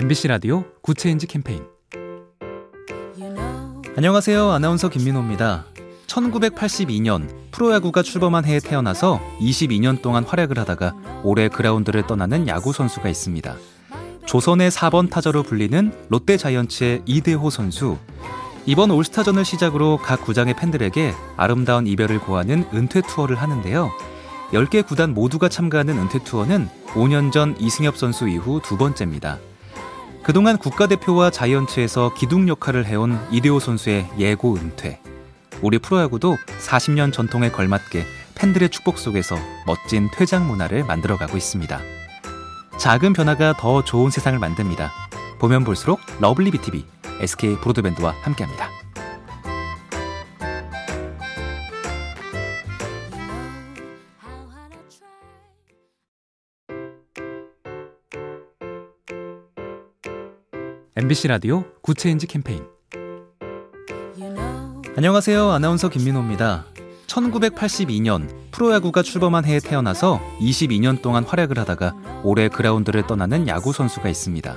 MBC 라디오 Good Change 캠페인 안녕하세요. 아나운서 김민호입니다. 1982년 프로야구가 출범한 해에 태어나서 22년 동안 활약을 하다가 올해 그라운드를 떠나는 야구 선수가 있습니다. 조선의 4번 타자로 불리는 롯데 자이언츠의 이대호 선수. 이번 올스타전을 시작으로 각 구장의 팬들에게 아름다운 이별을 고하는 은퇴 투어를 하는데요. 10개 구단 모두가 참가하는 은퇴 투어는 5년 전 이승엽 선수 이후 두 번째입니다. 그동안 국가대표와 자이언츠에서 기둥 역할을 해온 이대호 선수의 예고 은퇴. 우리 프로야구도 40년 전통에 걸맞게 팬들의 축복 속에서 멋진 퇴장 문화를 만들어가고 있습니다. 작은 변화가 더 좋은 세상을 만듭니다. 보면 볼수록 lovely B tv SK 브로드밴드와 함께합니다. MBC 라디오 Good Change 캠페인 안녕하세요. 아나운서 김민호입니다. 1982년 프로야구가 출범한 해에 태어나서 22년 동안 활약을 하다가 올해 그라운드를 떠나는 야구 선수가 있습니다.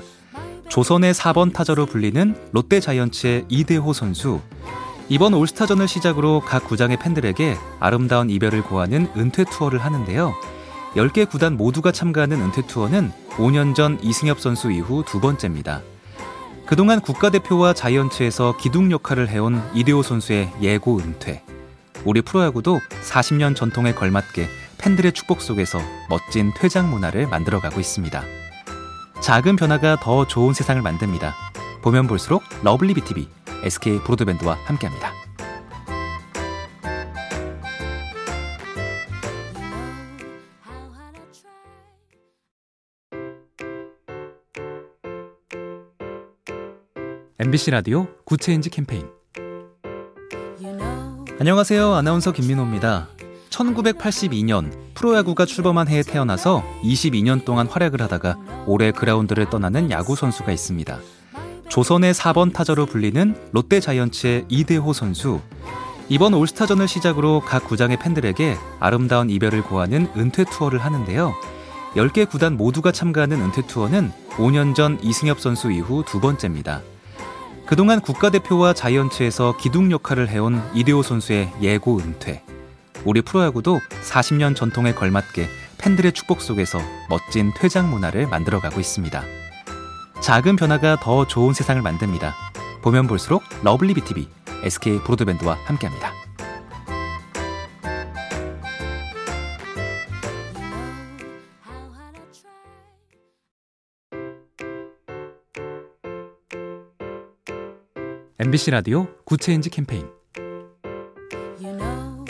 조선의 4번 타자로 불리는 롯데 자이언츠의 이대호 선수. 이번 올스타전을 시작으로 각 구장의 팬들에게 아름다운 이별을 고하는 은퇴 투어를 하는데요. 10개 구단 모두가 참가하는 은퇴 투어는 5년 전 이승엽 선수 이후 두 번째입니다. 그동안 국가대표와 자이언츠에서 기둥 역할을 해온 이대호 선수의 예고 은퇴. 우리 프로야구도 40년 전통에 걸맞게 팬들의 축복 속에서 멋진 퇴장 문화를 만들어가고 있습니다. 작은 변화가 더 좋은 세상을 만듭니다. 보면 볼수록 lovely B tv SK 브로드밴드와 함께합니다. MBC 라디오 Good Change 캠페인 안녕하세요. 아나운서 김민호입니다. 1982년 프로야구가 출범한 해에 태어나서 22년 동안 활약을 하다가 올해 그라운드를 떠나는 야구 선수가 있습니다. 조선의 4번 타자로 불리는 롯데 자이언츠의 이대호 선수. 이번 올스타전을 시작으로 각 구장의 팬들에게 아름다운 이별을 고하는 은퇴 투어를 하는데요. 10개 구단 모두가 참가하는 은퇴 투어는 5년 전 이승엽 선수 이후 두 번째입니다. 그동안 국가대표와 자이언츠에서 기둥 역할을 해온 이대호 선수의 예고 은퇴. 우리 프로야구도 40년 전통에 걸맞게 팬들의 축복 속에서 멋진 퇴장 문화를 만들어가고 있습니다. 작은 변화가 더 좋은 세상을 만듭니다. 보면 볼수록 lovely B tv SK 브로드밴드와 함께합니다. MBC 라디오 Good Change 캠페인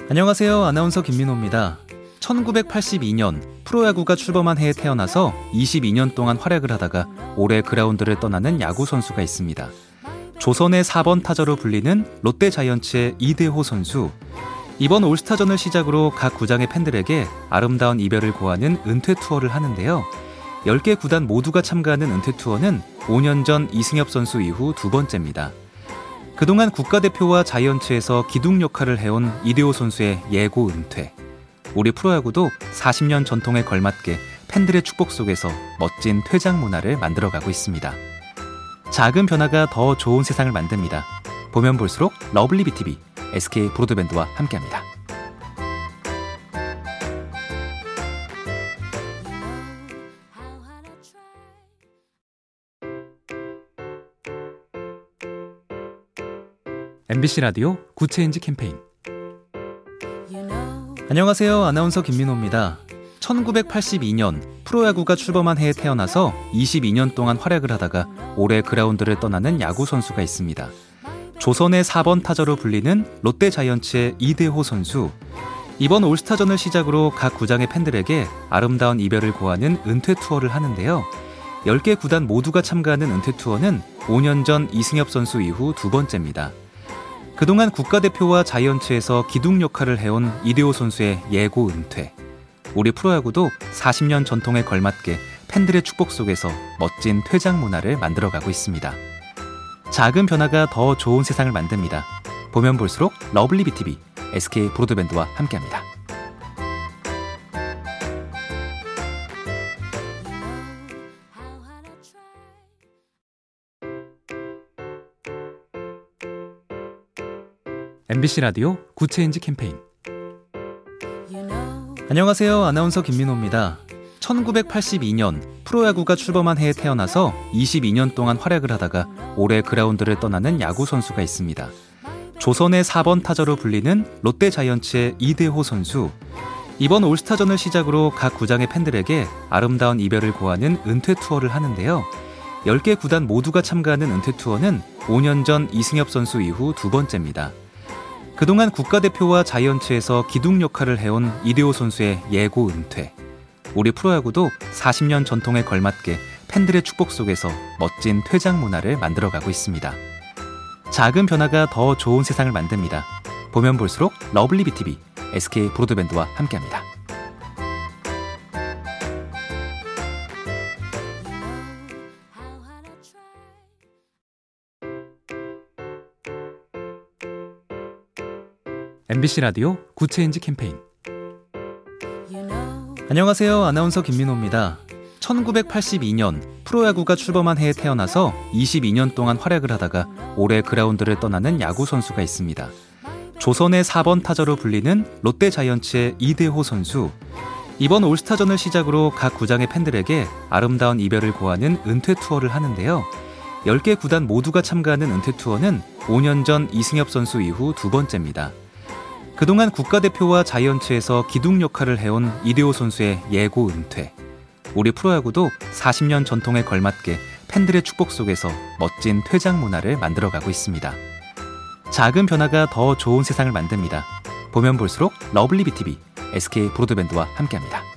안녕하세요. 아나운서 김민호입니다. 1982년 프로야구가 출범한 해에 태어나서 22년 동안 활약을 하다가 올해 그라운드를 떠나는 야구 선수가 있습니다. 조선의 4번 타자로 불리는 롯데 자이언츠의 이대호 선수. 이번 올스타전을 시작으로 각 구장의 팬들에게 아름다운 이별을 고하는 은퇴 투어를 하는데요. 10개 구단 모두가 참가하는 은퇴 투어는 5년 전 이승엽 선수 이후 두 번째입니다. 그동안 국가대표와 자이언츠에서 기둥 역할을 해온 이대호 선수의 예고 은퇴. 우리 프로야구도 40년 전통에 걸맞게 팬들의 축복 속에서 멋진 퇴장 문화를 만들어가고 있습니다. 작은 변화가 더 좋은 세상을 만듭니다. 보면 볼수록 lovely B tv SK 브로드밴드와 함께합니다. MBC 라디오 Good Change 캠페인 안녕하세요. 아나운서 김민호입니다. 1982년 프로야구가 출범한 해에 태어나서 22년 동안 활약을 하다가 올해 그라운드를 떠나는 야구 선수가 있습니다. 조선의 4번 타자로 불리는 롯데 자이언츠의 이대호 선수. 이번 올스타전을 시작으로 각 구장의 팬들에게 아름다운 이별을 고하는 은퇴 투어를 하는데요. 10개 구단 모두가 참가하는 은퇴 투어는 5년 전 이승엽 선수 이후 두 번째입니다. 그동안 국가대표와 자이언츠에서 기둥 역할을 해온 이대호 선수의 예고 은퇴. 우리 프로야구도 40년 전통에 걸맞게 팬들의 축복 속에서 멋진 퇴장 문화를 만들어가고 있습니다. 작은 변화가 더 좋은 세상을 만듭니다. 보면 볼수록 lovely B tv SK 브로드밴드와 함께합니다. MBC 라디오 Good Change 캠페인 안녕하세요. 아나운서 김민호입니다. 1982년 프로야구가 출범한 해에 태어나서 22년 동안 활약을 하다가 올해 그라운드를 떠나는 야구 선수가 있습니다. 조선의 4번 타자로 불리는 롯데 자이언츠의 이대호 선수. 이번 올스타전을 시작으로 각 구장의 팬들에게 아름다운 이별을 고하는 은퇴 투어를 하는데요. 10개 구단 모두가 참가하는 은퇴 투어는 5년 전 이승엽 선수 이후 두 번째입니다. 그동안 국가대표와 자이언츠에서 기둥 역할을 해온 이대호 선수의 예고 은퇴. 우리 프로야구도 40년 전통에 걸맞게 팬들의 축복 속에서 멋진 퇴장 문화를 만들어가고 있습니다. 작은 변화가 더 좋은 세상을 만듭니다. 보면 볼수록 lovely B tv SK 브로드밴드와 함께합니다. MBC 라디오 Good Change 캠페인 안녕하세요. 아나운서 김민호입니다. 1982년 프로야구가 출범한 해에 태어나서 22년 동안 활약을 하다가 올해 그라운드를 떠나는 야구 선수가 있습니다. 조선의 4번 타자로 불리는 롯데 자이언츠의 이대호 선수. 이번 올스타전을 시작으로 각 구장의 팬들에게 아름다운 이별을 고하는 은퇴 투어를 하는데요. 10개 구단 모두가 참가하는 은퇴 투어는 5년 전 이승엽 선수 이후 두 번째입니다. 그동안 국가대표와 자이언츠에서 기둥 역할을 해온 이대호 선수의 예고 은퇴. 우리 프로야구도 40년 전통에 걸맞게 팬들의 축복 속에서 멋진 퇴장 문화를 만들어가고 있습니다. 작은 변화가 더 좋은 세상을 만듭니다. 보면 볼수록 lovely B tv SK 브로드밴드와 함께합니다.